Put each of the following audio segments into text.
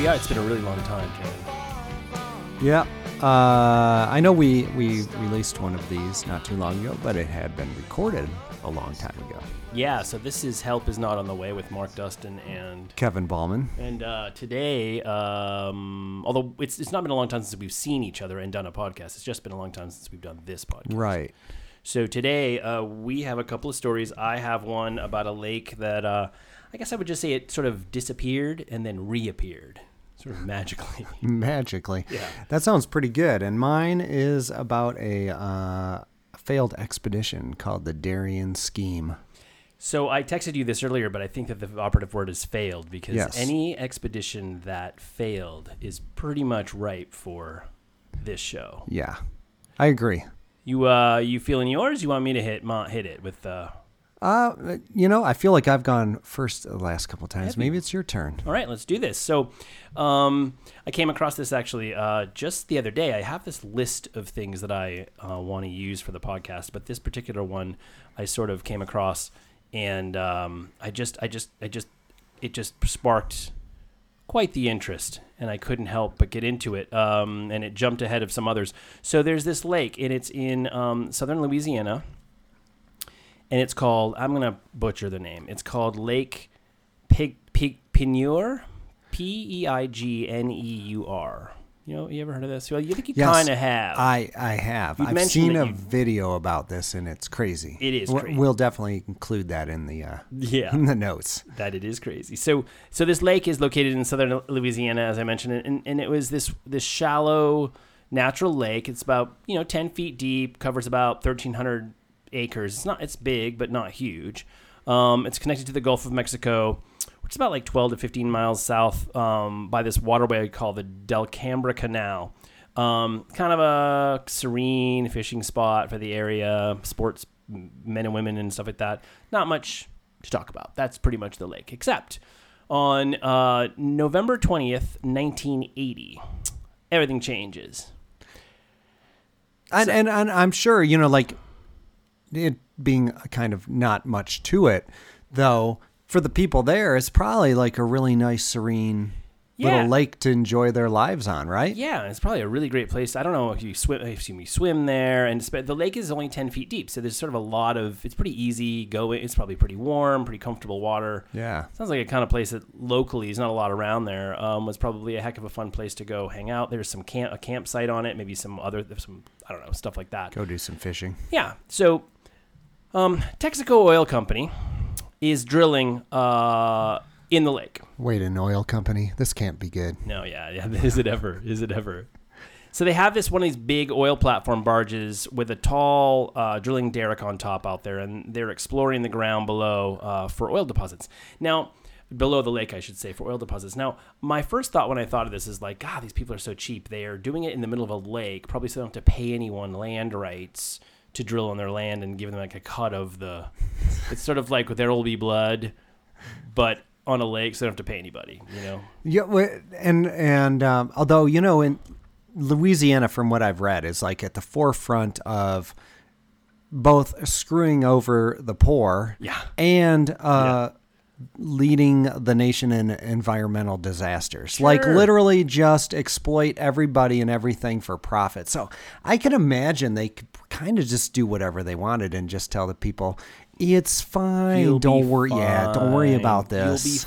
we are. It's been a really long time, Kevin. Yeah. Uh, I know we, we released one of these not too long ago, but it had been recorded a long time ago. Yeah, so this is Help Is Not on the Way with Mark Dustin and Kevin Ballman. and uh, today, um, although it's it's not been a long time since we've seen each other and done a podcast. It's just been a long time since we've done this podcast. Right. So today uh, we have a couple of stories. I have one about a lake that uh, I guess I would just say it sort of disappeared and then reappeared, sort of magically. Magically. Yeah. That sounds pretty good. And mine is about a uh, failed expedition called the Darien Scheme. So I texted you this earlier, but I think that the operative word is failed because Yes. any expedition that failed is pretty much ripe for this show. Yeah. I agree. You uh, you feeling yours? You want me to hit hit it with uh? Uh, you know, I feel like I've gone first the last couple times. Maybe it's your turn. All right, let's do this. So, um, I came across this actually uh, just the other day. I have this list of things that I uh, want to use for the podcast, but this particular one I sort of came across, and um, I just, I just, I just, it just sparked quite the interest, and I couldn't help but get into it. Um, and it jumped ahead of some others. So there's this lake, and it's in um, southern Louisiana, and it's called. I'm gonna butcher the name. It's called Lake Pig Pig P E I G N E U R. You know, you ever heard of this? Well, you think you Yes, kind of have. I, I have. You've I've seen a video about this, and it's crazy. It is crazy. We'll definitely include that in the uh, yeah, in the notes. that it is crazy. So, so this lake is located in southern Louisiana, as I mentioned, and, and it was this this shallow natural lake. It's about you know ten feet deep, covers about thirteen hundred acres. It's not it's big, but not huge. Um, it's connected to the Gulf of Mexico, which is about like twelve to fifteen miles south um, by this waterway called the Delcambre Canal. Um, kind of a serene fishing spot for the area, sports men and women and stuff like that. Not much to talk about. That's pretty much the lake, except on uh, November 20th, 1980, everything changes. And, and and I'm sure you know, like it being kind of not much to it, though. For the people there, it's probably like a really nice, serene Yeah. little lake to enjoy their lives on, right? Yeah, it's probably a really great place. I don't know if you swim, if you swim there, and the lake is only 10 feet deep, so there's sort of a lot of. It's pretty easy going. It's probably pretty warm, pretty comfortable water. Yeah. Sounds like a kind of place that locally is not a lot around there. Um, was probably a heck of a fun place to go hang out. There's some camp, a campsite on it, maybe some other, some I don't know stuff like that. Go do some fishing. Yeah. So, um, Texaco Oil Company is drilling uh, in the lake. Wait, an oil company? This can't be good. No, yeah, yeah. Is it ever? Is it ever? So they have this one of these big oil platform barges with a tall uh, drilling derrick on top out there, and they're exploring the ground below uh, for oil deposits. Now, below the lake, I should say, for oil deposits. Now, my first thought when I thought of this is like, God, these people are so cheap. They are doing it in the middle of a lake, probably so they don't have to pay anyone land rights to drill on their land and give them like a cut of the. It's sort of like there will be blood, but on a lake, so they don't have to pay anybody. You know. Yeah, and and um, although you know in Louisiana, from what I've read, is like at the forefront of both screwing over the poor, Yeah. and uh, leading the nation in environmental disasters. Like literally just exploit everybody and everything for profit. So I can imagine they could kind of just do whatever they wanted and just tell the people. It's fine. You'll don't be worry. Yeah, don't worry about this. You'll be Yeah.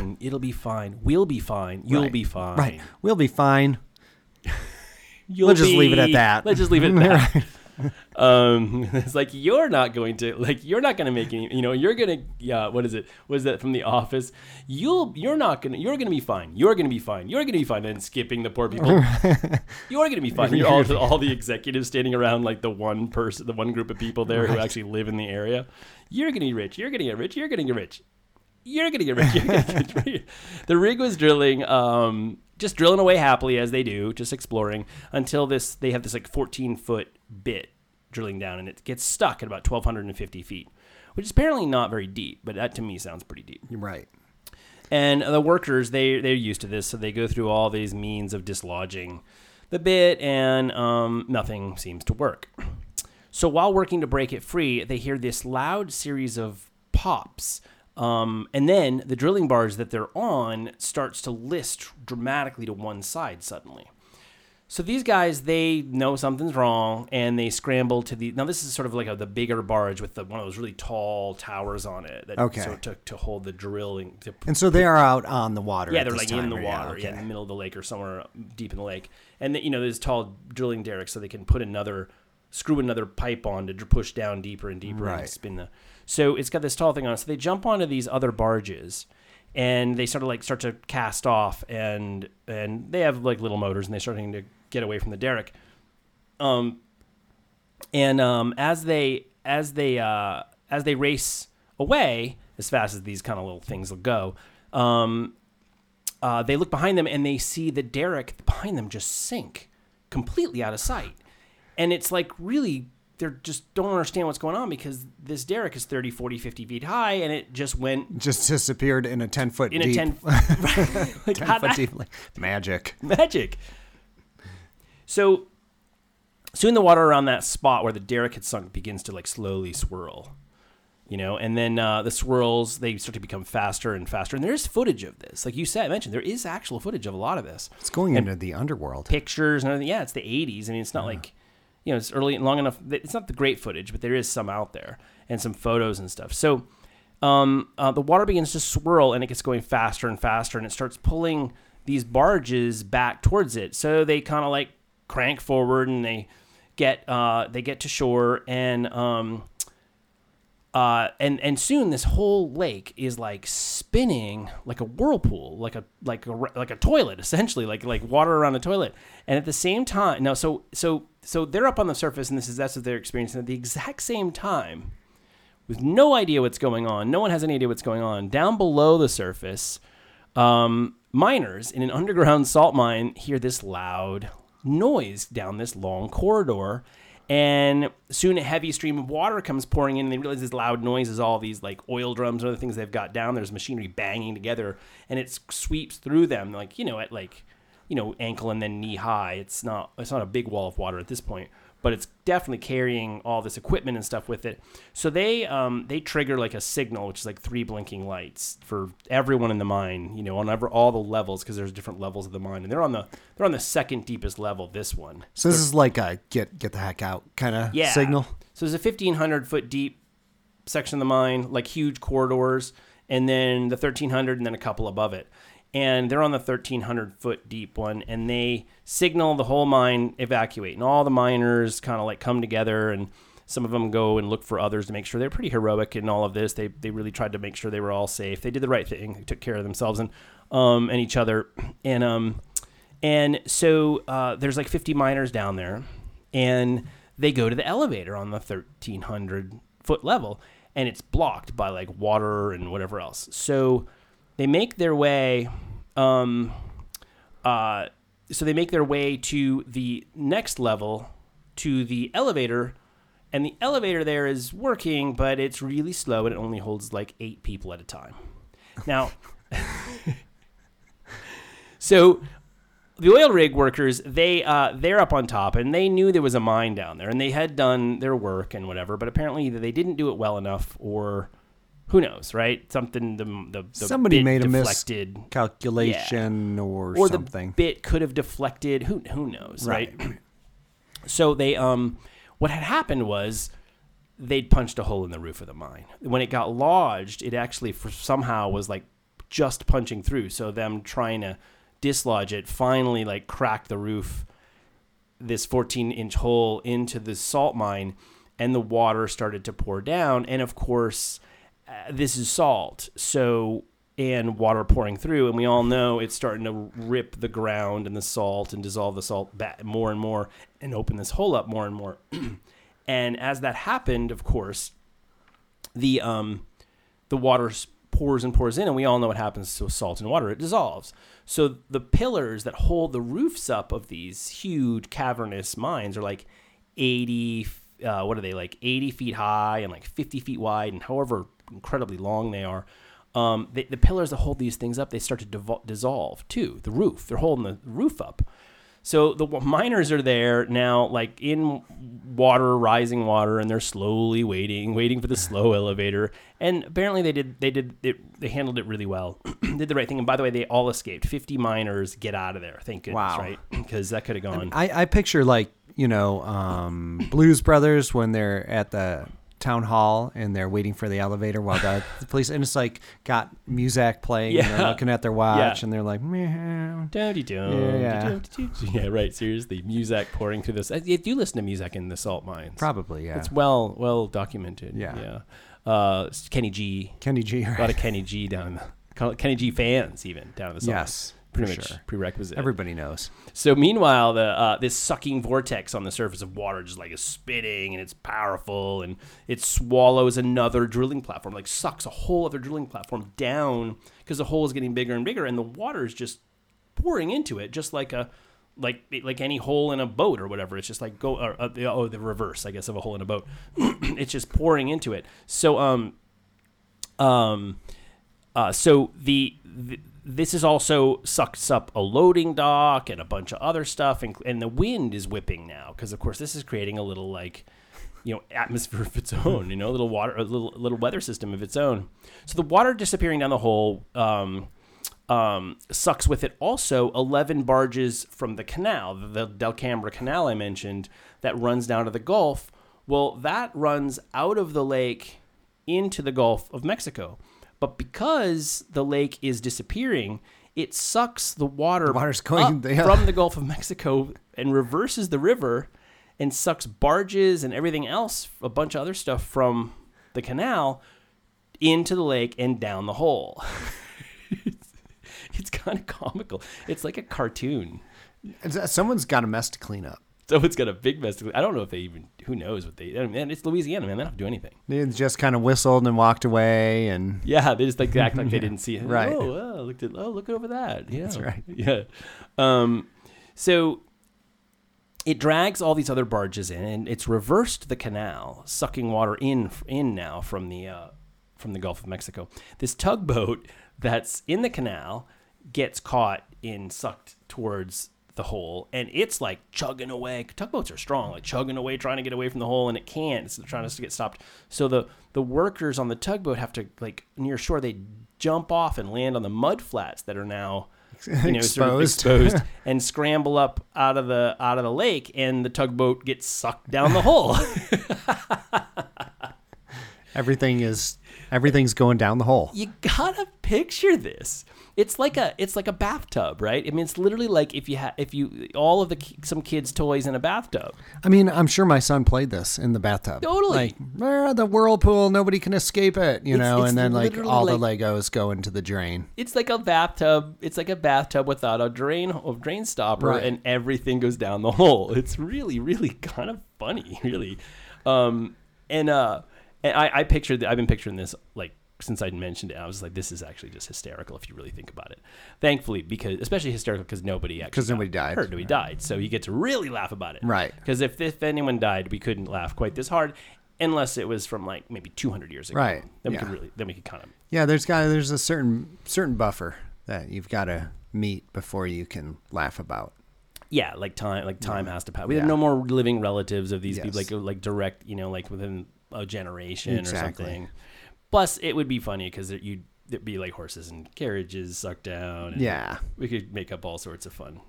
fine. It'll be fine. We'll be fine. You'll Right. be fine. Right. We'll be fine. You'll We'll just leave it at that. Let's just leave it at that. Um, it's like you're not going to like you're not going to make any. You know, you're gonna yeah. What is it? What is that from The Office? You'll you're not gonna you're gonna be fine. You're gonna be fine. You're gonna be fine. And skipping the poor people. you're gonna be fine. You're all all the executives standing around like the one person, the one group of people there who actually live in the area. You're gonna be rich. You're gonna get rich. You're gonna get rich you're gonna get rich. You're gonna get rich. the rig was drilling, um, just drilling away happily as they do, just exploring until this. They have this like 14 foot bit drilling down, and it gets stuck at about 1,250 feet, which is apparently not very deep, but that to me sounds pretty deep. You're right. And the workers, they they're used to this, so they go through all these means of dislodging the bit, and um, nothing seems to work. So while working to break it free, they hear this loud series of pops Um, and then the drilling barge that they're on starts to list dramatically to one side suddenly. So these guys, they know something's wrong, and they scramble to the. Now this is sort of like a, the bigger barge with the, one of those really tall towers on it that Okay. sort of took to hold the drilling. To, And so they are out on the water. yeah, they're like in the water, yeah, in the middle of the lake or somewhere deep in the lake. And the, you know, there's tall drilling derricks, so they can put another, screw another pipe on to push down deeper and deeper and spin the. So it's got this tall thing on. So they jump onto these other barges, and they sort of like start to cast off, and and they have like little motors, and they're starting to get away from the derrick. Um, and um, as they as they uh, as they race away as fast as these kind of little things will go, um, uh, they look behind them and they see the derrick behind them just sink completely out of sight, and it's like really they just don't understand what's going on because this derrick is 30 40 50 feet high and it just went Just disappeared in a 10 foot in deep. a 10 right, like, 10 how foot deep. like, Magic. magic. So soon the water around that spot where the derrick had sunk begins to like slowly swirl, you know, and then uh, the swirls they start to become faster and faster. And there's footage of this, like you said, mentioned, there is actual footage of a lot of this, It's going into the underworld. pictures and everything. Yeah, it's the '80s. I mean, it's not like you know it's early and long enough. It's not the great footage, but there is some out there and some photos and stuff. So. Um, uh, the water begins to swirl and it gets going faster and faster and it starts pulling these barges back towards it. So they kind of like crank forward and they get uh, they get to shore and um, uh, and and soon this whole lake is like spinning like a whirlpool, like a like a like a toilet essentially, like like water around a toilet. And at the same time, no, so so so they're up on the surface and this is that's what they're experiencing at the exact same time with no idea what's going on. No one has any idea what's going on. Down below the surface, um, miners in an underground salt mine hear this loud noise down this long corridor. And soon a heavy stream of water comes pouring in, and they realize this loud noise is all these like oil drums and other things they've got down. There's machinery banging together, and it sweeps through them, like you know, at like you know ankle and then knee high. It's not it's not a big wall of water at this point, but it's definitely carrying all this equipment and stuff with it. So they um, they trigger like a signal, which is like three blinking lights for everyone in the mine. You know, on ever all the levels because there's different levels of the mine, and they're on the they're on the second deepest level. This one, So this is like a get get the heck out kind of yeah. signal. So there's a 1500 foot deep section of the mine, like huge corridors, and then the 1300, and then a couple above it. And they're on the 1300 foot deep one, and they signal the whole mine evacuate, and all the miners kind of like come together, and some of them go and look for others to make sure they're pretty heroic in all of this. They they really tried to make sure they were all safe. They did the right thing. They took care of themselves and um and each other, and um and so uh, there's like 50 miners down there, and they go to the elevator on the 1300 foot level, and it's blocked by like water and whatever else. So they make their way. Um, uh, so they make their way to the next level, to the elevator, and the elevator there is working, but it's really slow and it only holds like eight people at a time. Now, so the oil rig workers they uh, they're up on top and they knew there was a mine down there and they had done their work and whatever but apparently they didn't do it well enough or who knows right? Something the, the, the Somebody bit made a deflected. miscalculation or, or something. the bit could have deflected. Who who knows right, so they um what had happened was they'd punched a hole in the roof of the mine. When it got lodged it actually for somehow was like just punching through. So them trying to dislodge it finally like cracked the roof this 14 inch hole into the salt mine and the water started to pour down. And of course this is salt so and water pouring through and we all know it's starting to rip the ground and the salt and dissolve the salt back more and more and open this hole up more and more. And as that happened of course the um the water pours and pours in and we all know what happens to salt and water. It dissolves. So the pillars that hold the roofs up of these huge cavernous mines are like 80 uh, what are they like 80 feet high and like 50 feet wide and however incredibly long they are um, they, the pillars that hold these things up they start to devol- dissolve too the roof they're holding the roof up So the miners are there now, like in water, rising water, and they're slowly waiting, waiting for the slow elevator. And apparently they did, they did, it, they handled it really well, did the right thing. And by the way, they all escaped. Fifty miners get out of there. Thank goodness, Wow. right? Because that could have gone. I, I picture like you know um, Blues Brothers when they're at the town hall and they're waiting for the elevator while the, the police and it's like got music playing and Yeah. they're looking at their watch Yeah. and they're like meow. Dum, Yeah. yeah, right. Seriously, music pouring through this. Do you do listen to music in the salt mines. probably yeah It's well well documented. Yeah. yeah. Uh, Kenny G. Kenny G A lot of Kenny G down in the call it Kenny G fans even down in the salt. yes pretty much sure. prerequisite. everybody knows so meanwhile, the uh, this sucking vortex on the surface of water just like is spitting and it's powerful and it swallows another drilling platform, like sucks a whole other drilling platform down because the hole is getting bigger and bigger and the water is just pouring into it, just like a like like any hole in a boat or whatever. It's just like go or, uh, oh the reverse, I guess, of a hole in a boat. it's just pouring into it. So um um uh, so the, the this is also sucks up a loading dock and a bunch of other stuff, and, and the wind is whipping now because of course this is creating a little like you know atmosphere of its own, you know, a little water, a little little weather system of its own. So the water disappearing down the hole. Um, um, sucks with it also 11 barges from the canal, the Delcambre Canal I mentioned, that runs down to the Gulf. Well, that runs out of the lake into the Gulf of Mexico. But because the lake is disappearing, it sucks the water The water's going- yeah. from the Gulf of Mexico and reverses the river and sucks barges and everything else, a bunch of other stuff from the canal into the lake and down the hole. it's, it's kind of comical. It's like a cartoon. Uh, someone's got a mess to clean up So it's got a big mess. I don't know if they even. Who knows what they? Man, it's Louisiana, man. They don't do anything. they just kind of whistled and walked away and Yeah, they just like act like they didn't see it. Right. Oh, oh, looked at. Oh, look over that. Yeah, That's right. Yeah. Um, so it drags all these other barges in, and it's reversed the canal, sucking water in in now from the uh, from the Gulf of Mexico. This tugboat that's in the canal gets caught in sucked towards the hole, and it's like chugging away. Tugboats are strong, like chugging away, trying to get away from the hole, and it can't. It's trying to get stopped. So the the workers on the tugboat have to like near shore. They jump off and land on the mud flats that are now you know, sort of Exposed. exposed and scramble up out of the out of the lake, and the tugboat gets sucked down the hole. everything is everything's going down the hole you gotta picture this. It's like a it's like a bathtub, right? I mean, it's literally like if you have if you all of the some kids' toys in a bathtub. I mean, I'm sure my son played this in the bathtub. Totally. Like, "Ah, the whirlpool, nobody can escape it, you It's- know, it's and then like all the Legos go into the drain. It's like a bathtub. It's like a bathtub without a drain a drain stopper, Right. and everything goes down the hole. It's really, really kind of funny, really. Um, and uh, and I, I pictured. I've been picturing this like since I mentioned it. I was like, this is actually just hysterical if you really think about it. Thankfully, because especially hysterical because nobody actually 'Cause nobody died. hurt. Nobody died, so you get to really laugh about it, Right. Because if if anyone died, we couldn't laugh quite this hard. Unless it was from like maybe 200 years ago, Right, Then we yeah. could really, then we could kind of Yeah, there's got there's a certain certain buffer that you've got to meet before you can laugh about. Yeah, like time, like time has to pass. We Yeah. have no more living relatives of these people, like like direct, you know, like within a generation Exactly. or something. Plus, it would be funny because you'd it'd be like horses and carriages sucked down. And Yeah. we could make up all sorts of fun.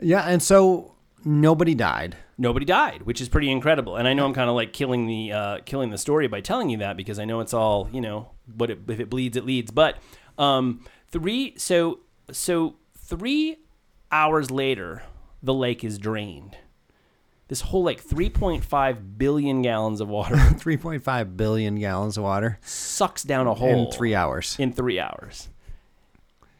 Yeah, and so nobody died. Nobody died, which is pretty incredible. And I know I'm kind of like killing the uh, killing the story by telling you that because I know it's all you know. But it, if it bleeds, it leads. But um, three, so so three hours later, the lake is drained. This whole like 3.5 billion gallons of water 3.5 billion gallons of water sucks down a hole in 3 hours. in three hours.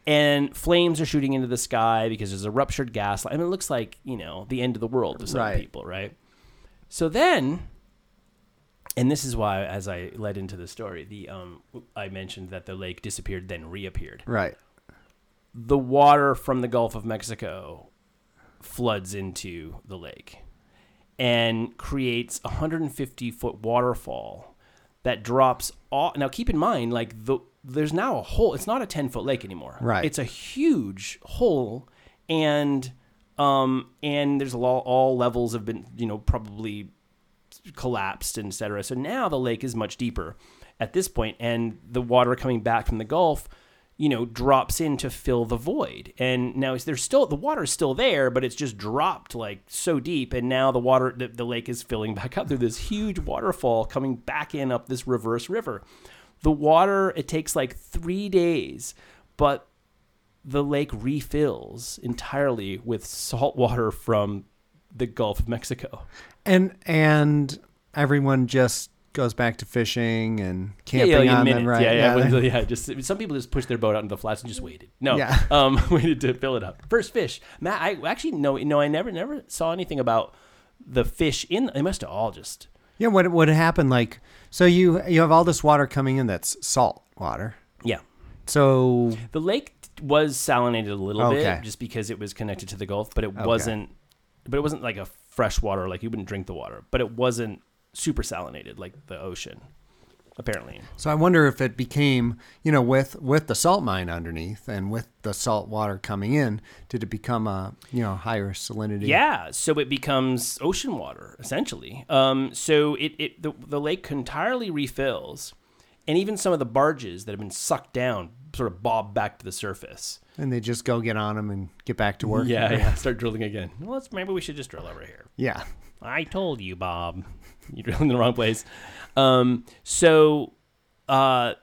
And flames are shooting into the sky because there's a ruptured gas line. I mean, it looks like, you know, the end of the world to some Right. people, right? So then, and this is why, as I led into the story, the um, I mentioned that the lake disappeared, then reappeared. Right. The water from the Gulf of Mexico floods into the lake and creates a 150 foot waterfall that drops all. Now, keep in mind, like the there's now a hole. It's not a 10 foot lake anymore. Right. It's a huge hole, and um, and there's a lot, all levels have been, you know, probably collapsed and et cetera. So now the lake is much deeper at this point, and the water coming back from the Gulf, you know, drops in to fill the void. And now there's still the water is still there, but it's just dropped like so deep, and now the water, the, the lake is filling back up through this huge waterfall coming back in up this reverse river. The water it takes like three days, but the lake refills entirely with salt water from the Gulf of Mexico. And and everyone just goes back to fishing and Yeah, camping yeah, like in on them, right? Yeah, yeah, when- yeah. Just some people just pushed their boat out into the flats and just waited. No, Yeah. um, waited to fill it up. First fish, Matt. I actually no, no, I never, never saw anything about the fish in. They must have all just. Yeah, what what happened? Like, so you you have all this water coming in that's salt water. Yeah, So the lake was salinated a little Okay. bit just because it was connected to the Gulf, but it wasn't. But it wasn't like a fresh water. Like you wouldn't drink the water, but it wasn't super salinated like the ocean. Apparently, so I wonder if it became you know with with the salt mine underneath and with the salt water coming in, did it become a you know higher salinity? Yeah, so it becomes ocean water essentially. Um, so it, it the, the lake entirely refills, and even some of the barges that have been sucked down sort of bob back to the surface. and they just go get on them and get back to work. Yeah, yeah. Start drilling again. Well, let's, maybe we should just drill over here. yeah. I told you, Bob. You're drilling in the wrong place. Um, so, uh,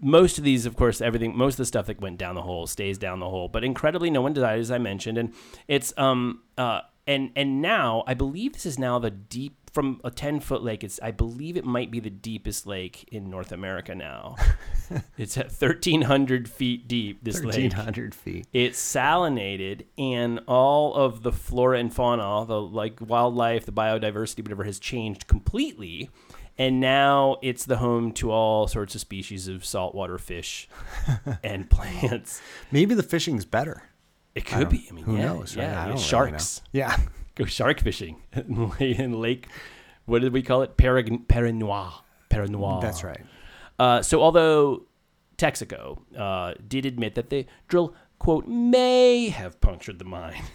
most of these, of course, everything, most of the stuff that went down the hole stays down the hole. But incredibly, no one died, as I mentioned, and it's um uh and and now I believe this is now the deep from a ten foot lake. It's I believe it might be the deepest lake in North America now. it's at thirteen hundred feet deep. This lake. Thirteen hundred feet. It's salinated, and all of the flora and fauna, the like wildlife, the biodiversity, whatever, has changed completely. And now it's the home to all sorts of species of saltwater fish and plants. Maybe the fishing's better. It could be. I mean, Who yeah, knows? right? Yeah, I I mean, don't really sharks. know. Yeah. Go shark fishing in Lake. What did we call it? Perign-. Perinois. That's right. Uh, so although Texaco uh, did admit that the drill quote may have punctured the mine.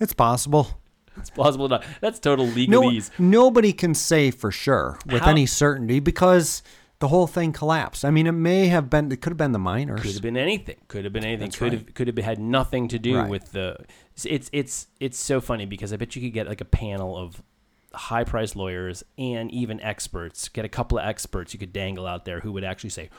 It's possible. It's plausible enough. That's total No, nobody can say for sure with How- any certainty because the whole thing collapsed. I mean, it may have been. It could have been the miners. Could have been anything. Could have been anything. That's could right. have could have had nothing to do Right. with the. It's it's it's so funny because I bet you could get like a panel of high priced lawyers and even experts. Get a couple of experts you could dangle out there who would actually say,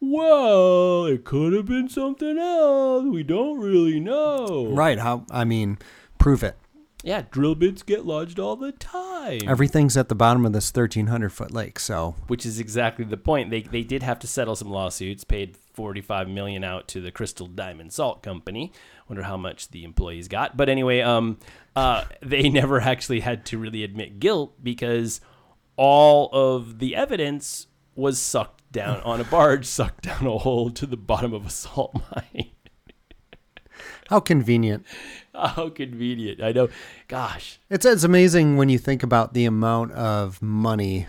"Well, it could have been something else. We don't really know." Right. How? I mean, prove it. Yeah, drill bits get lodged all the time. Everything's at the bottom of this thirteen hundred foot lake. So which is exactly the point. They they did have to settle some lawsuits, paid 45 million out to the Crystal Diamond Salt Company. Wonder how much the employees got. But anyway, um uh they never actually had to really admit guilt because all of the evidence was sucked down on a barge, sucked down a hole to the bottom of a salt mine. How convenient. How convenient. I know. Gosh. It's it's amazing when you think about the amount of money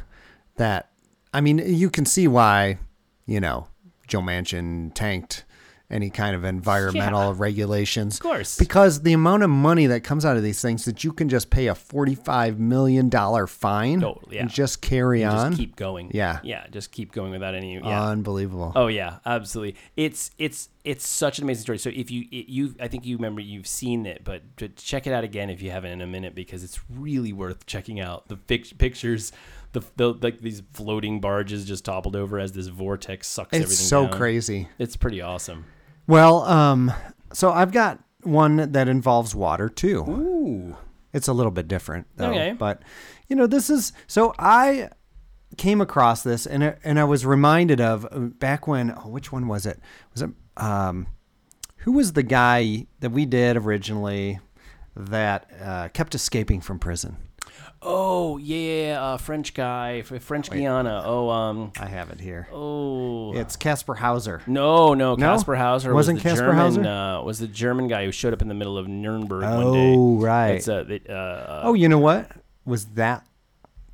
that I mean, you can see why, you know, Joe Manchin tanked any kind of environmental regulations. Of course. Because the amount of money that comes out of these things that you can just pay a $45 million fine Totally, yeah. and just carry on. Just keep going. Yeah. Yeah, just keep going without any yeah. Unbelievable. Oh yeah, absolutely. It's it's it's such an amazing story. So if you it, you I think you remember you've seen it, but check it out again if you haven't in a minute because it's really worth checking out. The pic- pictures, the, the like these floating barges just toppled over as this vortex sucks everything. it's everything so down. crazy. It's pretty awesome. Well, um, so I've got one that involves water too. Ooh. It's a little bit different though. Okay. But you know, this is so I came across this and I, and I was reminded of uh, back when oh, which one was it? Was it um who was the guy that we did originally that uh, kept escaping from prison? Oh yeah, uh, French guy, French Guiana. Oh um. I have it here. Oh. It's Kaspar Hauser. No, no, No? Kaspar Hauser Wasn't was German. Hauser? Uh, was the German guy who showed up in the middle of Nuremberg one day. Oh, right. It's, uh, it, uh, uh, Oh, you know what? Was that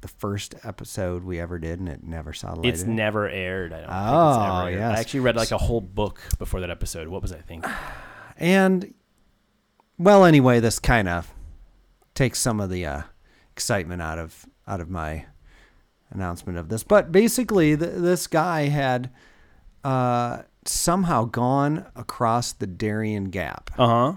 the first episode we ever did and it never saw the light? It's never aired. I don't think Oh, it's ever aired. yes. I actually read like a whole book before that episode. What was I thinking? And well, anyway, this kind of takes some of the uh, excitement out of out of my announcement of this. But basically, th- this guy had uh, somehow gone across the Darien Gap Uh huh.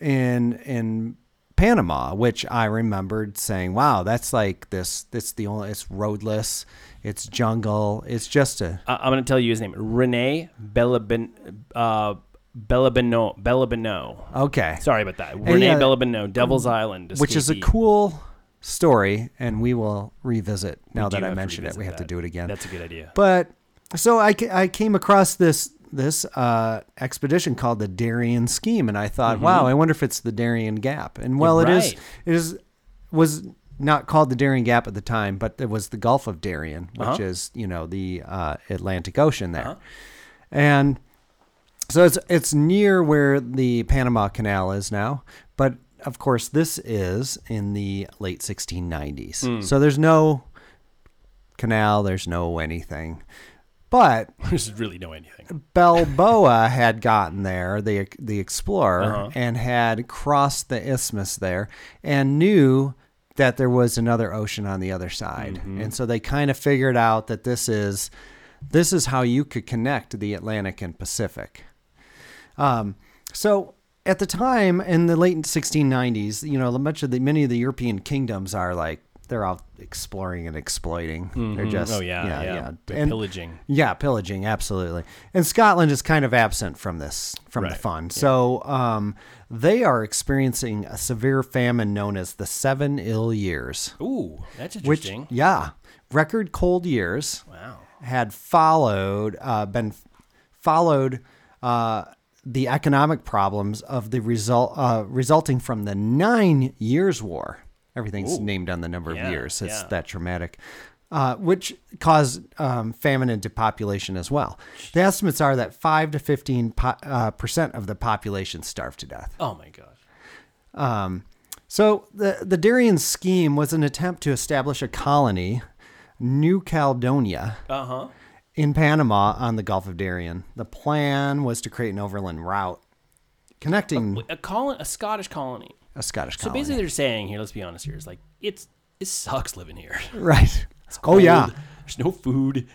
in in Panama, which I remembered saying, "Wow, that's like this. It's the only. It's roadless. It's jungle. It's just a." I'm going to tell you his name. Rene Bellabin, uh, Bellabino. Bellabino. okay." Sorry about that. Rene uh, Bellabino, Devil's Island. which is a cool story, and we will revisit now do that I mentioned it. We have to do it again. That's a good idea. But so I, I came across this this uh, expedition called the Darien Scheme, and I thought, wow, I wonder if it's the Darien Gap. And well, it is. right. It is was not called the Darien Gap at the time, but it was the Gulf of Darien, which Uh-huh. is you know the uh, Atlantic Ocean there, Uh-huh. and so it's it's near where the Panama Canal is now, but of course this is in the late 1690s. Hmm. So there's no canal, there's no anything. But There's really no anything. Balboa had gotten there, the the explorer, Uh-huh. and had crossed the isthmus there and knew that there was another ocean on the other side. Mm-hmm. And so they kind of figured out that this is this is how you could connect the Atlantic and Pacific. Um, so at the time in the late 1690s, you know, much of the many of the European kingdoms are like they're out exploring and exploiting. They're just oh yeah, yeah. yeah. They're And- pillaging. yeah, pillaging, absolutely. And Scotland is kind of absent from this, from the Right, fun. So um, they are experiencing a severe famine known as the Seven Ill Years, Ooh, that's which, interesting. yeah, record cold years wow. had followed, uh, been followed uh, the economic problems of the result uh, resulting from the Nine Years' War. Everything's named on the number Yeah, of years. It's yeah. that dramatic, uh, which caused um, famine and depopulation as well. The estimates are that five to fifteen po- uh, percent of the population starved to death. Oh my gosh. Um, so the the Darien scheme was an attempt to establish a colony, New Caledonia, Uh huh. In Panama on the Gulf of Darien. The plan was to create an overland route connecting A colon, a Scottish colony. a Scottish colony. So basically, they're saying here. Let's be honest here. It's like it's it sucks living here. right. It's Oh yeah. There's no food.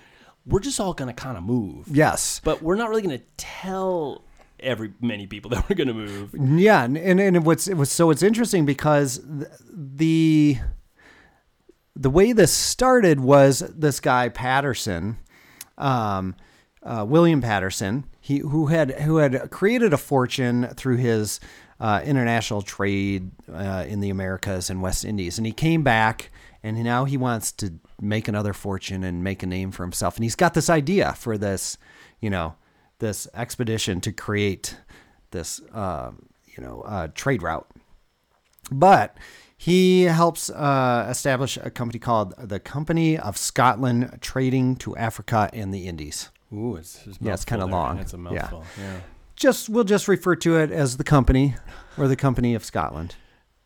We're just all gonna kind of move, Yes. but we're not really gonna tell every many people that we're gonna move. Yeah, and and, and what's it was so it's interesting because th- the the way this started was this guy Paterson, um, uh, William Paterson, he who had who had created a fortune through his uh, international trade uh, in the Americas and West Indies, and he came back and now he wants to make another fortune and make a name for himself, and he's got this idea for this, you know, this expedition to create this, uh, you know, uh, trade route. But he helps uh, establish a company called the Company of Scotland Trading to Africa and the Indies. Ooh, it's, it's Yeah, it's kinda long. It's a mouthful. Yeah. Just we'll just refer to it as the company or the Company of Scotland.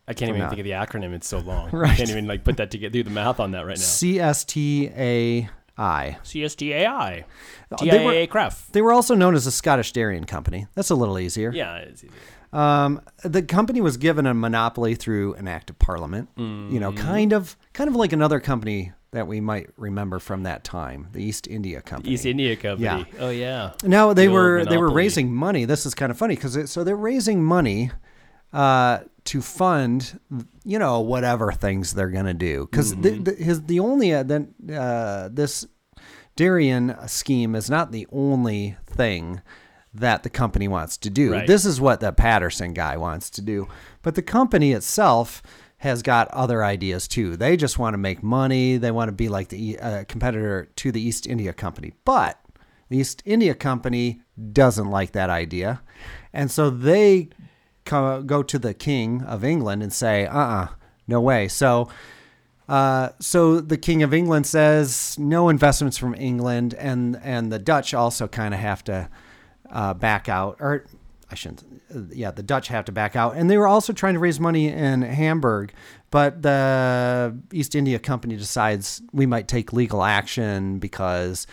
I can't even now. think of the acronym. It's so long. Right. I can't even like put that together. Do the math on that right now. C S T A I. CSTAI. They were- Craft. They were also known as the Scottish Darien Company. That's a little easier. Yeah, it's easy. Um, the company was given a monopoly through an act of parliament. You know, kind of, kind of like another company that we might remember from that time, the East India Company. East India Company. Yeah. Oh yeah. Now they The were they were raising money. This is kind of funny because so they're raising money uh, to fund you know whatever things they're gonna do because the, Mm-hmm. the, his the only uh, then uh, this Darien scheme is not the only thing that the company wants to do. Right. This is what the Paterson guy wants to do, but the company itself has got other ideas too. They just want to make money. They want to be like the uh, competitor to the East India Company, but the East India Company doesn't like that idea, and so they co- go to the King of England and say, "Uh-uh, no way." So. Uh, so the King of England says no investments from England, and and the Dutch also kind of have to uh, back out, or I shouldn't. Yeah, the Dutch have to back out, and they were also trying to raise money in Hamburg, but the East India Company decides we might take legal action because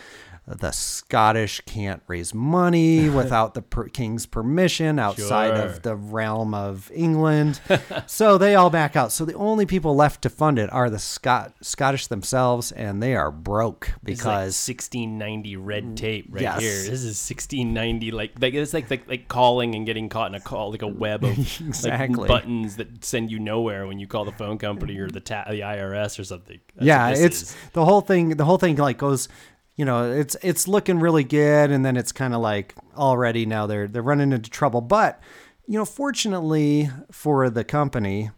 the Scottish can't raise money without the per- king's permission outside Sure. of the realm of England. so they all back out. So the only people left to fund it are the Scot- Scottish themselves, and they are broke It's like because 1690 red tape right Yes. here. This is 1690 like like it's like, like like calling and getting caught in a call like a web of Exactly. like buttons that send you nowhere when you call the phone company or the ta- the IRS or something. That's yeah, it's is. the whole thing. The whole thing like goes. You know, it's it's looking really good, and then it's kind of like already now they're they're running into trouble. But you know, fortunately for the company,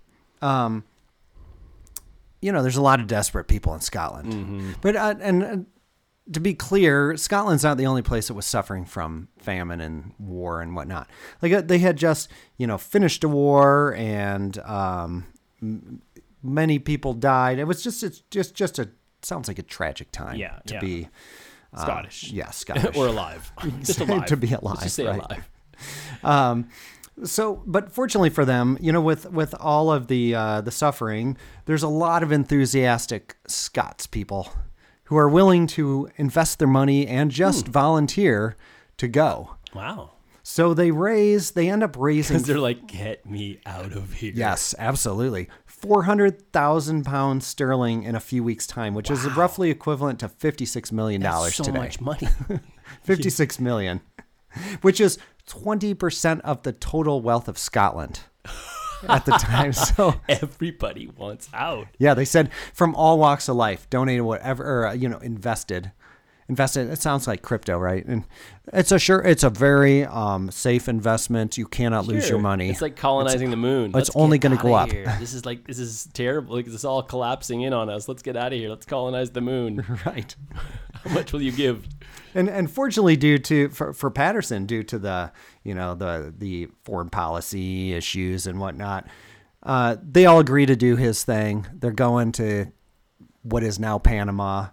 um, you know, there's a lot of desperate people in Scotland. Mm-hmm. But uh, and uh, to be clear, Scotland's not the only place that was suffering from famine and war and whatnot. Like uh, they had just you know finished a war and um, m- many people died. It was just it's just just a sounds like a tragic time. Yeah, to yeah. be uh, Scottish. yeah, Scottish or alive. Just alive. To be Let's alive, just say right. alive. Um, so, but fortunately for them, you know, with with all of the uh, the suffering, there's a lot of enthusiastic Scots people who are willing to invest their money and just Hmm. volunteer to go. Wow. So they raise, they end up raising. Because they're like, get me out of here. Yes, absolutely. Four hundred thousand pounds sterling in a few weeks' time, which is roughly equivalent to fifty-six million dollars so today. much money. 56 million, which is 20% of the total wealth of Scotland at the time. So, Everybody wants out. yeah, they said from all walks of life, donated whatever, or, you know, invested. Invested. It sounds like crypto, right? And it's a sure, it's a very um, safe investment. You cannot lose your money. It's like colonizing the moon. it's Let's only gonna go up. here. This is like this is terrible. Like this is all collapsing in on us. Let's get out of here. Let's colonize the moon. right. How much will you give? and and fortunately due to for, for Paterson due to the you know the the foreign policy issues and whatnot uh, they all agree to do his thing they're going to what is now Panama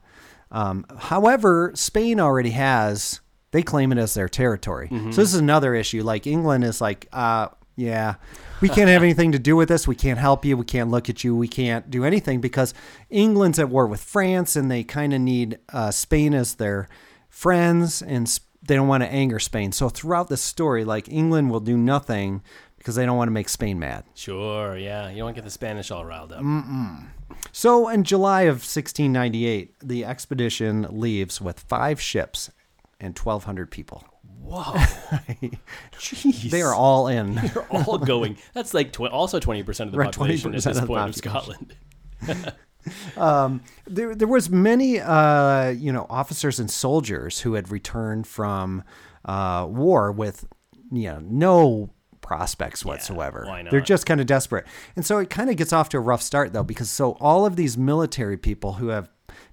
um, however Spain already has they claim it as their territory. So this is another issue. Like England is like uh, yeah we can't have anything to do with this. We can't help you. We can't look at you. We can't do anything because England's at war with France and they kind of need uh, Spain as their friends and they don't want to anger Spain. So throughout the story, like England will do nothing because they don't want to make Spain mad. Sure, yeah. You don't want to get the Spanish all riled up. Mm. So in July of 1698, the expedition leaves with five ships and 1,200 people. Whoa. Jeez. They are all in. They're all going. That's like tw- also 20% of the Right, population at 20% this of point of. Scotland. there, there was many, uh, you know, officers and soldiers who had returned from uh, war with, you know, no prospects whatsoever. why They're just kind of desperate, and so it kind of gets off to a rough start though, because so all of these military people who have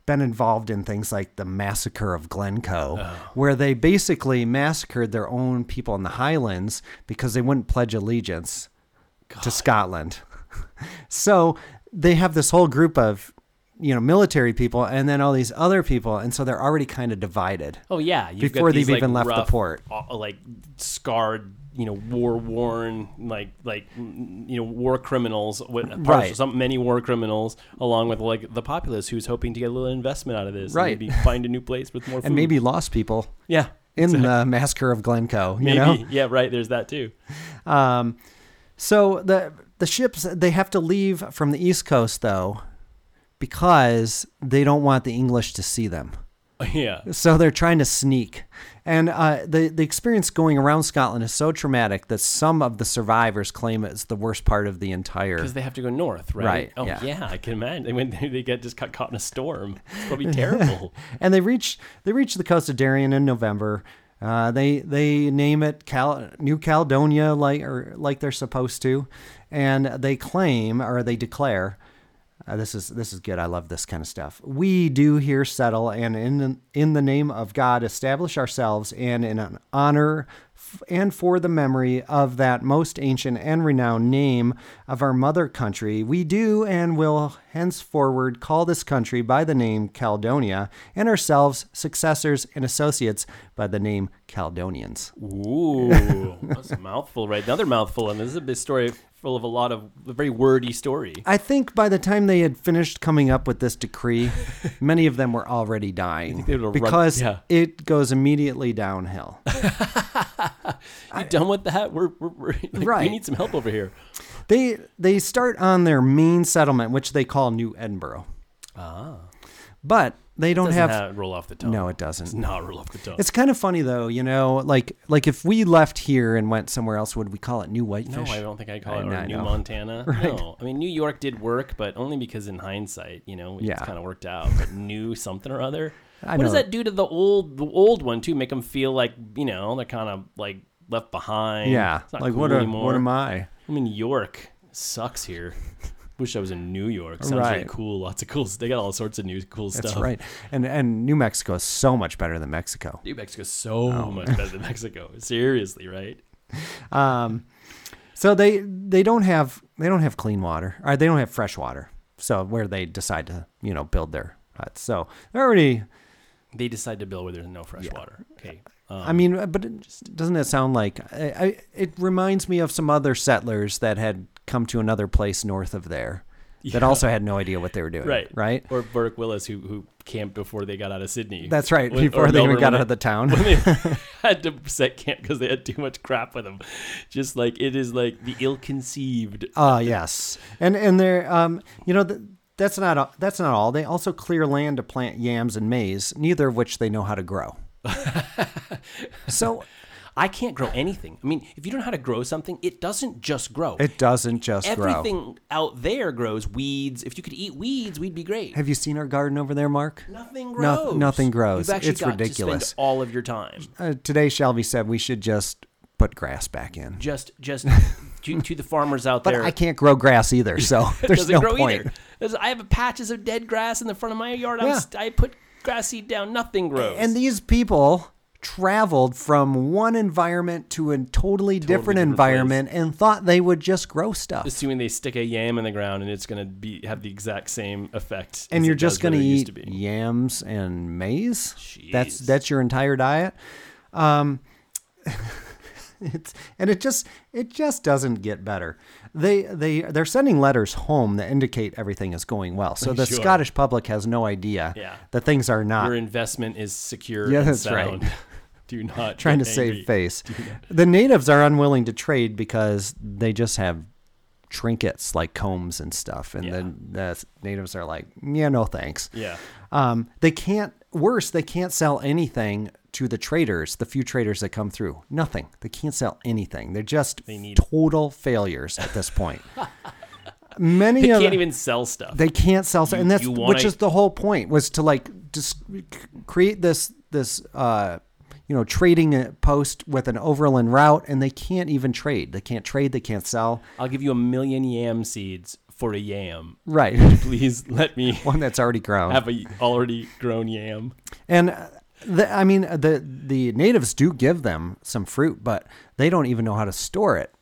been involved in things like the massacre of Glencoe, Oh. where they basically massacred their own people in the Highlands because they wouldn't pledge allegiance to Scotland. so they have this whole group of you know military people and then all these other people and so they're already kind of divided Oh yeah, you've Before got these, they've like, even left the port. uh, like scarred, you know, war worn, like like mm, you know, war criminals. With Right. Some many war criminals, along with like the populace who's hoping to get a little investment out of this. and Right. maybe find a new place with more food. and maybe lost people yeah, in the massacre of Glencoe you maybe know yeah, right. There's that too. um so the the ships they have to leave from the east coast though because they don't want the English to see them Yeah, So they're trying to sneak. And uh, the, the experience going around Scotland is so traumatic that some of the survivors claim it's the worst part of the entire. because they have to go north, right? Right, Oh yeah. yeah. I can imagine. They went. They get just got caught in a storm. It's gonna be terrible. And they reach they reach the coast of Darien in November. Uh, they they name it Cal- New Caledonia like or like they're supposed to, and they claim or they declare. Uh, this is this is good. I love this kind of stuff. We do here settle, and in the, in the name of God, establish ourselves, and in an honor f- and for the memory of that most ancient and renowned name of our mother country, we do and will henceforward call this country by the name Caledonia, and ourselves successors and associates by the name Caledonians. Ooh, that's a mouthful, right? Another mouthful, and this is a big story full of a lot of a very wordy story. I think by the time they had finished coming up with this decree, many of them were already dying they would've run- because yeah. it goes immediately downhill. You done with that? We're, we're, we're like, we need some help over here. They they start on their main settlement, which they call New Edinburgh, Ah, but they don't have. have, roll off the tongue. no, it doesn't. not roll off the tongue. It's kind of funny though, you know, like like if we left here and went somewhere else, would we call it New Whitefish? no, I don't think I'd call I it or New know. Montana. No, I mean New York did work, but only because in hindsight, you know, Yeah. it's kind of worked out. But New something or other. I what does that do to the old the old one too? Make them feel like you know they're kind of like left behind. Yeah, It's not like cool what? Are, what am I? I mean, York. Sucks here. Wish I was in New York. Sounds really cool. Lots of cool. Stuff. They got all sorts of new cool That's stuff. right. And and New Mexico is so much better than Mexico. New Mexico is so Oh. much better than Mexico. Seriously, right? Um, so they they don't have they don't have clean water, or they don't have fresh water. So where they decide to you know build their huts. So they're already. They decide to build where there's no fresh water. Okay. Um, I mean, but it just, doesn't it sound like I, I, it reminds me of some other settlers that had come to another place north of there that also had no idea what they were doing. right, Right. Or Burke Wills, who who camped before they got out of Sydney. That's right. When- Before or they even got out of the town. when they had to set camp because they had too much crap with them. Just like it is like the ill-conceived. Ah, yes, and and they're um, you know, th- that's not that's not all. They also clear land to plant yams and maize, neither of which they know how to grow. so I can't grow anything. I mean, if you don't know how to grow something, it doesn't just grow. it doesn't just grow. Everything out there grows weeds. If you could eat weeds, we'd be great. Have you seen our garden over there, Mark? Nothing No- grows. nothing grows. You've actually It's got ridiculous. To spend all of your time Uh, today, Shelby said we should just put grass back in. just just to, to the farmers out But there. I can't grow grass either, so there's doesn't no grow point. either. I have patches of dead grass in the front of my yard. Yeah. I put grass seed down. Nothing grows. And these people traveled from one environment to a totally, different, different environment and thought they would just grow stuff. assuming they stick a yam in the ground and it's going to be have the exact same effect. and you're just going to eat yams and maize. That's that's your entire diet. Um, it's and it just it just doesn't get better. They they they're sending letters home that indicate everything is going well. So the Sure. Scottish public has no idea Yeah. that things are not Your investment is secure. Yeah, and that's right. Do not trying to get save face. The natives are unwilling to trade because they just have trinkets like combs and stuff, and Yeah. then the natives are like, yeah, no thanks. Yeah. Um, they can't. Worse, they can't sell anything to the traders, the few traders that come through. Nothing. They can't sell anything. They're just need- total failures at this point. Many They of can't even sell stuff. they can't sell, You- and that's you which wanna- is the whole point was to like just create this this uh you know trading post with an overland route, and they can't even trade. They can't trade. They can't sell. I'll give you a million yam seeds for a yam. Right, Please let me one that's already grown. have a already grown yam. And uh, the, I mean, the the natives do give them some fruit, but they don't even know how to store it.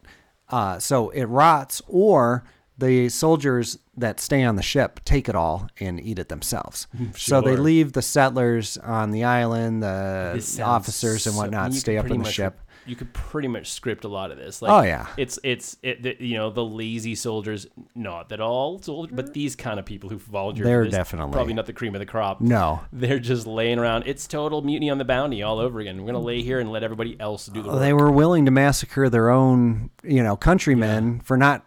Uh, so it rots, or the soldiers that stay on the ship take it all and eat it themselves. So they leave the settlers on the island, the officers and so- whatnot stay up in the ship. You could pretty much script a lot of this. Like, Oh, yeah. it's it's it, the, you know the lazy soldiers, not that all soldiers, but these kind of people who volunteer. They're this, definitely- probably not the cream of the crop. No. they're just laying around. It's total mutiny on the bounty all over again. We're gonna lay here and let everybody else do the work. They were willing to massacre their own, you know, countrymen for not,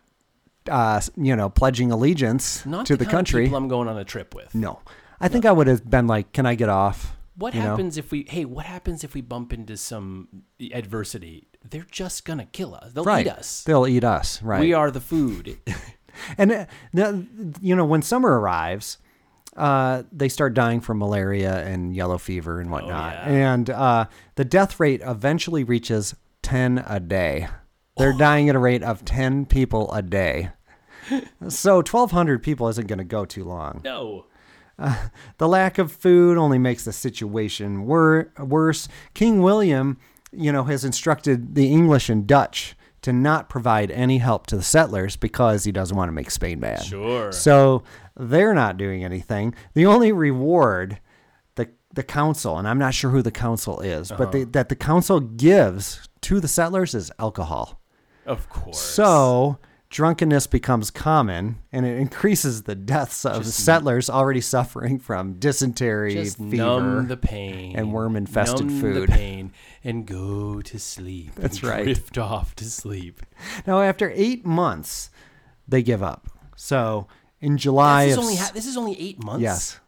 uh, you know, pledging allegiance not to the, kind of country. people I'm going on a trip with. no, I think I would have been like, "Can I get off?" What you know? happens if we? Hey, what happens if we bump into some adversity? They're just gonna kill us. They'll right. eat us. They'll eat us. Right. We are the food. And uh, the, you know, when summer arrives, uh, they start dying from malaria and yellow fever and whatnot. Oh, yeah. And uh, the death rate eventually reaches ten a day. Oh. They're dying at a rate of ten people a day. So twelve hundred people isn't going to go too long. no. The lack of food only makes the situation wor- worse. King William, you know, has instructed the English and Dutch to not provide any help to the settlers because he doesn't want to make Spain bad. Sure. So they're not doing anything. The only reward the the council, and I'm not sure who the council is, but they, uh-huh. that the council gives to the settlers is alcohol. Of course. So drunkenness becomes common and it increases the deaths of settlers already suffering from dysentery, Just fever. the pain and worm-infested numb food. The pain and go to sleep. That's right. Drift off to sleep. now, after eight months, they give up. So in July This is of only ha- this is only eight months. Yes.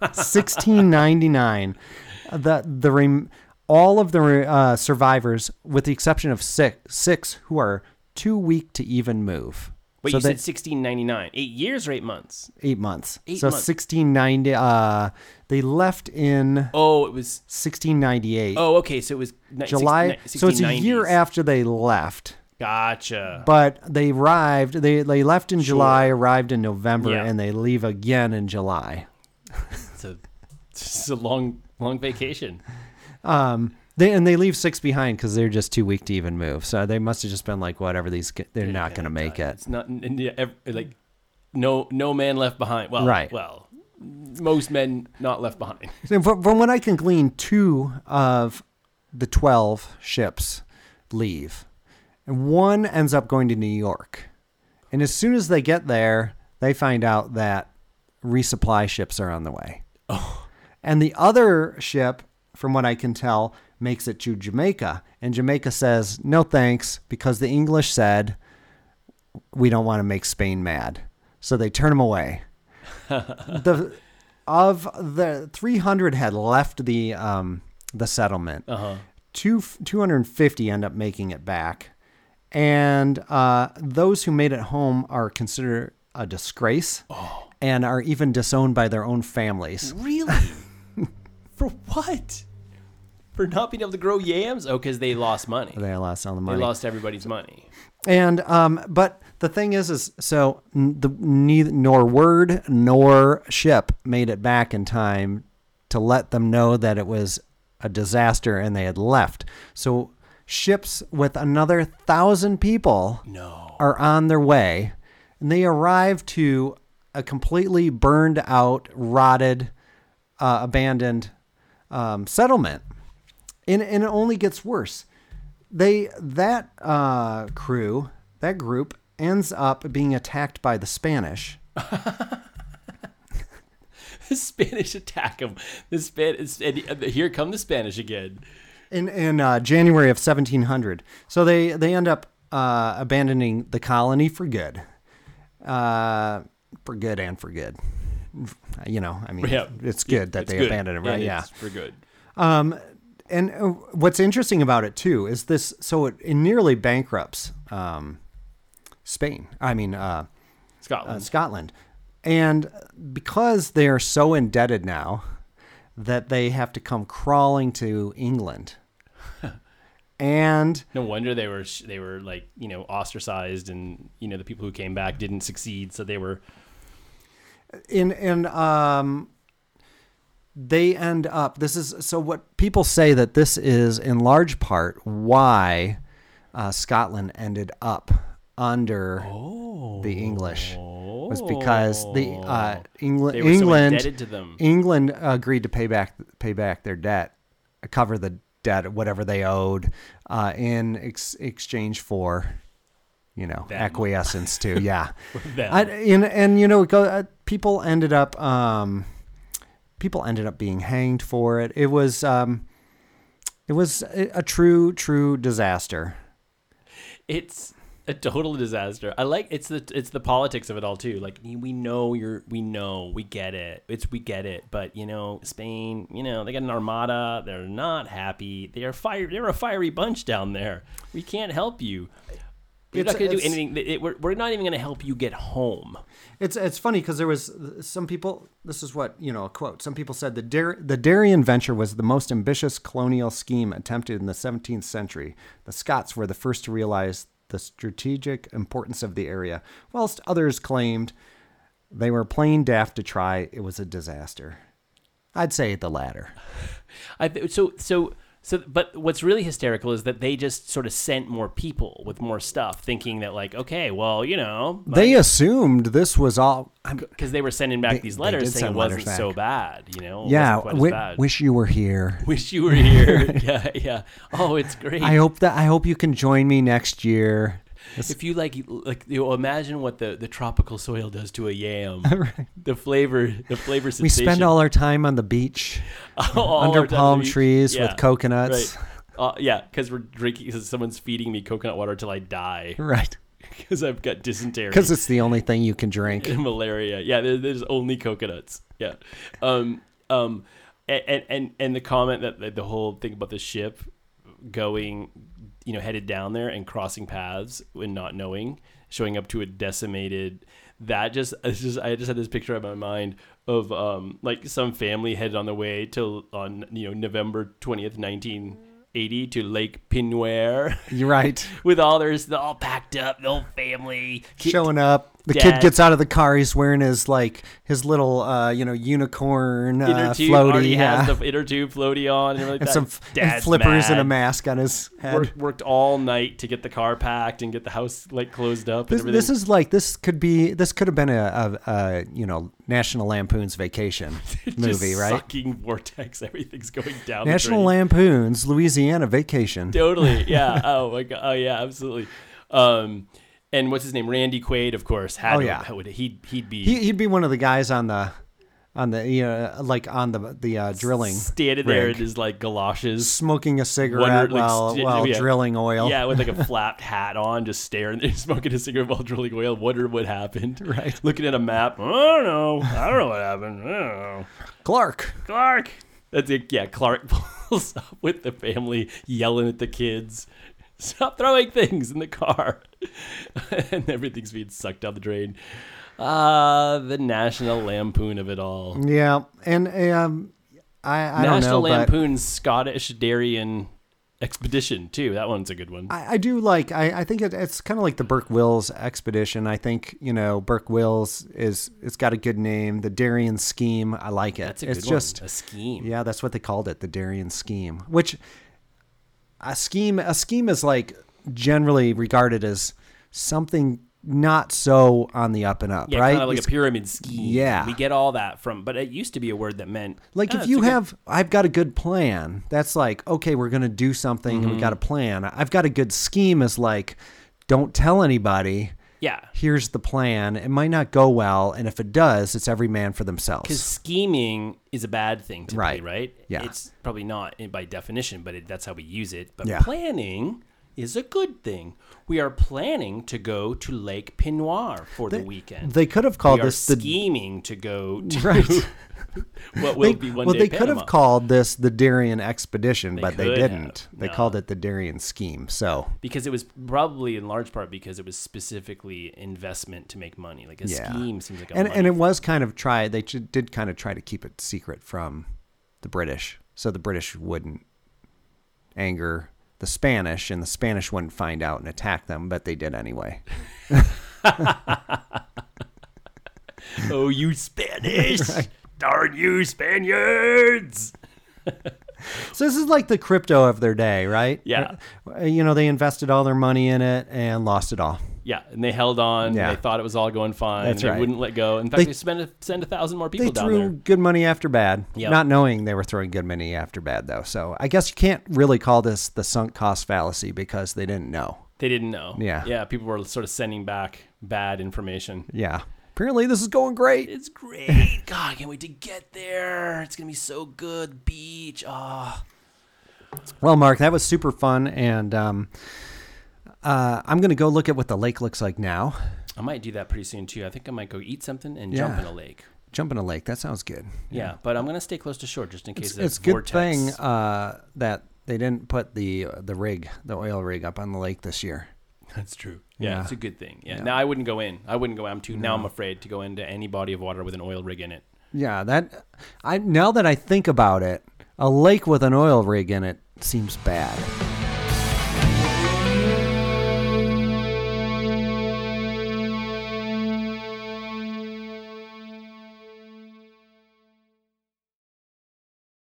1699. The the rem, all of the uh, survivors, with the exception of six, six who are too weak to even move. Wait, so you said sixteen ninety nine. Eight years or eight months? eight months. Eight so months. 1690. Uh, they left in Oh, it was. 1698. Oh, okay. So it was ni- July. six- so it's a year after they left. Gotcha. But they arrived. They they left in July, arrived in November, Yeah. and they leave again in July. It's a, it's a long, long vacation. Um, they and they leave six behind because they're just too weak to even move. So they must have just been like, whatever. These they're not going to make it. It's not and yeah, ev- like no, no man left behind. Well, Right. Well, most men not left behind. From, from what I can glean, two of the twelve ships leave, and one ends up going to New York. And as soon as they get there, they find out that resupply ships are on the way. Oh. And the other ship, from what I can tell, makes it to Jamaica. And Jamaica says, no thanks, because the English said, we don't want to make Spain mad. So they turn them away. the Of the 300 had left the, um, the settlement, Uh huh. two, 250 end up making it back. And uh, those who made it home are considered a disgrace and are even disowned by their own families. Really? For what? For not being able to grow yams? Oh, because they lost money. They lost all the money. They lost everybody's money. And um, but the thing is, is so n- the neither nor word nor ship made it back in time to let them know that it was a disaster and they had left. So ships with another thousand people No. are on their way, and they arrive to a completely burned out, rotted, uh, abandoned um, settlement, and and it only gets worse. They that uh, crew, that group, ends up being attacked by the Spanish. The Spanish attack them. The Spanish, and here come the Spanish again. in in uh, January of 1700. So they they end up uh, abandoning the colony for good, uh, for good and for good. You know, I mean, Yeah. it's good that It's they good. abandoned it, right? Yeah. for good. Um, and uh, what's interesting about it too is this. So it, it nearly bankrupts um, Spain. I mean, uh, Scotland. uh, Scotland, and because they are so indebted now that they have to come crawling to England. and no wonder they were they were like you know ostracized, and you know the people who came back didn't succeed, so they were in in um they end up this is so what people say that this is in large part why uh, Scotland ended up under the English was because the uh, Oh. were England so to them. England agreed to pay back pay back their debt, cover the debt whatever they owed, uh, in ex- exchange for, you know, Them. acquiescence to yeah. I, and and you know, go, uh, people ended up um, people ended up being hanged for it. It was um, it was a, true true disaster. it's a total disaster. I like it's the it's the politics of it all too. Like we know you're we know we get it. It's we get it. But you know Spain, you know they got an armada. They're not happy. They are fire. They're a fiery bunch down there. We can't help you. We're It's- not going to do anything. It, we're, we're not even going to help you get home. It's it's funny because there was some people. This is what you know a quote. Some people said the Dar- the Darien venture was the most ambitious colonial scheme attempted in the 17th century. The Scots were the first to realize the strategic importance of the area, whilst others claimed they were plain daft to try. It was a disaster. I'd say the latter. I th- so so so. But what's really hysterical is that they just sort of sent more people with more stuff, thinking that like, okay, well, you know, They assumed this was all. Because they were sending back They- these letters saying it wasn't letters so bad, you know. Yeah, wasn't quite as wi- wish you were here. Wish you were here. yeah, yeah. Oh, it's great. I hope that I hope you can join me next year. If you like, like you know, imagine what the, the tropical soil does to a yam. Right. The flavor, the flavor. sensation. We spend all our time on the beach All under palm trees Yeah, with coconuts. Right. Uh, yeah, because we're drinking. Because someone's feeding me coconut water till I die. Right. Because I've got dysentery. Because it's the only thing you can drink. and malaria. Yeah, there, there's only coconuts. Yeah. Um. Um. And and and the comment that that the whole thing about the ship going, you know, headed down there and crossing paths and not knowing, showing up to a decimated. That just, it's just, I just had this picture in my mind of um like some family headed on the way to on you know November twentieth, nineteen eighty to Lake Peigneur You're right. with all their all packed up, the whole family Showing up. The Dad. kid gets out of the car. He's wearing his like his little uh, you know unicorn uh, inner tube floaty, already yeah. has the inner tube floaty on and everything and some and flippers and a mask on his head. Worked, worked all night to get the car packed and get the house like closed up. This, this is like this could be this could have been a, a, a you know National Lampoon's Vacation movie, right? Sucking vortex, everything's going down. National. Lampoon's Louisiana Vacation. Totally, yeah. oh my god. Oh yeah, absolutely. Um, and what's his name? Randy Quaid, of course. Had Oh, yeah. would he'd he'd be He, he'd be one of the guys on the on the you know, like on the the uh, drilling, standing there in his like galoshes. smoking a cigarette Wonder, like, while st- while yeah. drilling oil. Yeah, with like a flapped hat on, just staring there, smoking a cigarette while drilling oil, wondering what happened. Right. Looking at a map. I don't know. I don't know what happened. I don't know. Clark. Clark. That's it. Yeah, Clark pulls up with the family, yelling at the kids. Stop throwing things in the car. and everything's being sucked down the drain. Ah, the national lampoon of it all. Yeah, and um, I I National know, Lampoon's Scottish Darien Expedition, too. That one's a good one. I, I do like. I, I think it, it's kind of like the Burke Wills expedition. I think you know Burke Wills is it's got a good name. The Darien Scheme. I like it. That's a it's good just. A scheme. yeah, that's what they called it, the Darien Scheme. Which a scheme a scheme is like generally regarded as something not so on the up and up, Yeah, right? kind of like It's- a pyramid scheme. Yeah. we get all that from, but it used to be a word that meant Like "Ah, if you a good-" have, I've got a good plan. That's like, okay, we're gonna do something, and Mm-hmm. we got a plan. I've got a good scheme. Is like, don't tell anybody. Yeah, Here's the plan. It might not go well, and if it does, it's every man for themselves. because scheming is a bad thing to Right. right? Yeah. it's probably not by definition, but it, that's how we use it. But Yeah. planning is a good thing. We are planning to go to Lake Peigneur for the weekend. They could have called we this the scheming to go to Right. what will They, be one well, day they could have called this the Darien Expedition, but they didn't. They called it the Darien Scheme. So because it was probably in large part because it was specifically investment to make money. Like a Yeah. scheme seems like a and and it was kind of try. They did kind of try to keep it secret from the British, so the British wouldn't anger the Spanish, and the Spanish wouldn't find out and attack them, but they did anyway. Oh, you Spanish! Darn you, Spaniards! So this is like the crypto of their day, right? Yeah. Uh, You know, they invested all their money in it and lost it all. Yeah, and they held on. Yeah. They thought it was all going fine. That's they right. wouldn't let go. In fact, They- they, spent a, sent a thousand more people They down threw there. good money after bad, Yep. not knowing they were throwing good money after bad, though. So I guess you can't really call this the sunk cost fallacy because they didn't know. They didn't know. Yeah. Yeah, people were sort of sending back bad information. Yeah. Apparently, this is going great. It's great. God, I can't wait to get there. It's going to be so good. Beach. Ah. Well, Mark, that was super fun, and um, uh, I'm going to go look at what the lake looks like now. I might do that pretty soon, too. I think I might go eat something and jump in a lake. Jump in a lake. That sounds good. Yeah, but I'm going to stay close to shore just in case It's, it's a good vortex. thing uh, that they didn't put the the rig, the oil rig, up on the lake this year. That's true. Yeah, Yeah. it's a good thing. Yeah. Yeah. Now I wouldn't go in. I wouldn't go. I'm too. Now I'm afraid to go into any body of water with an oil rig in it. Yeah, that I now that I think about it, a lake with an oil rig in it seems bad.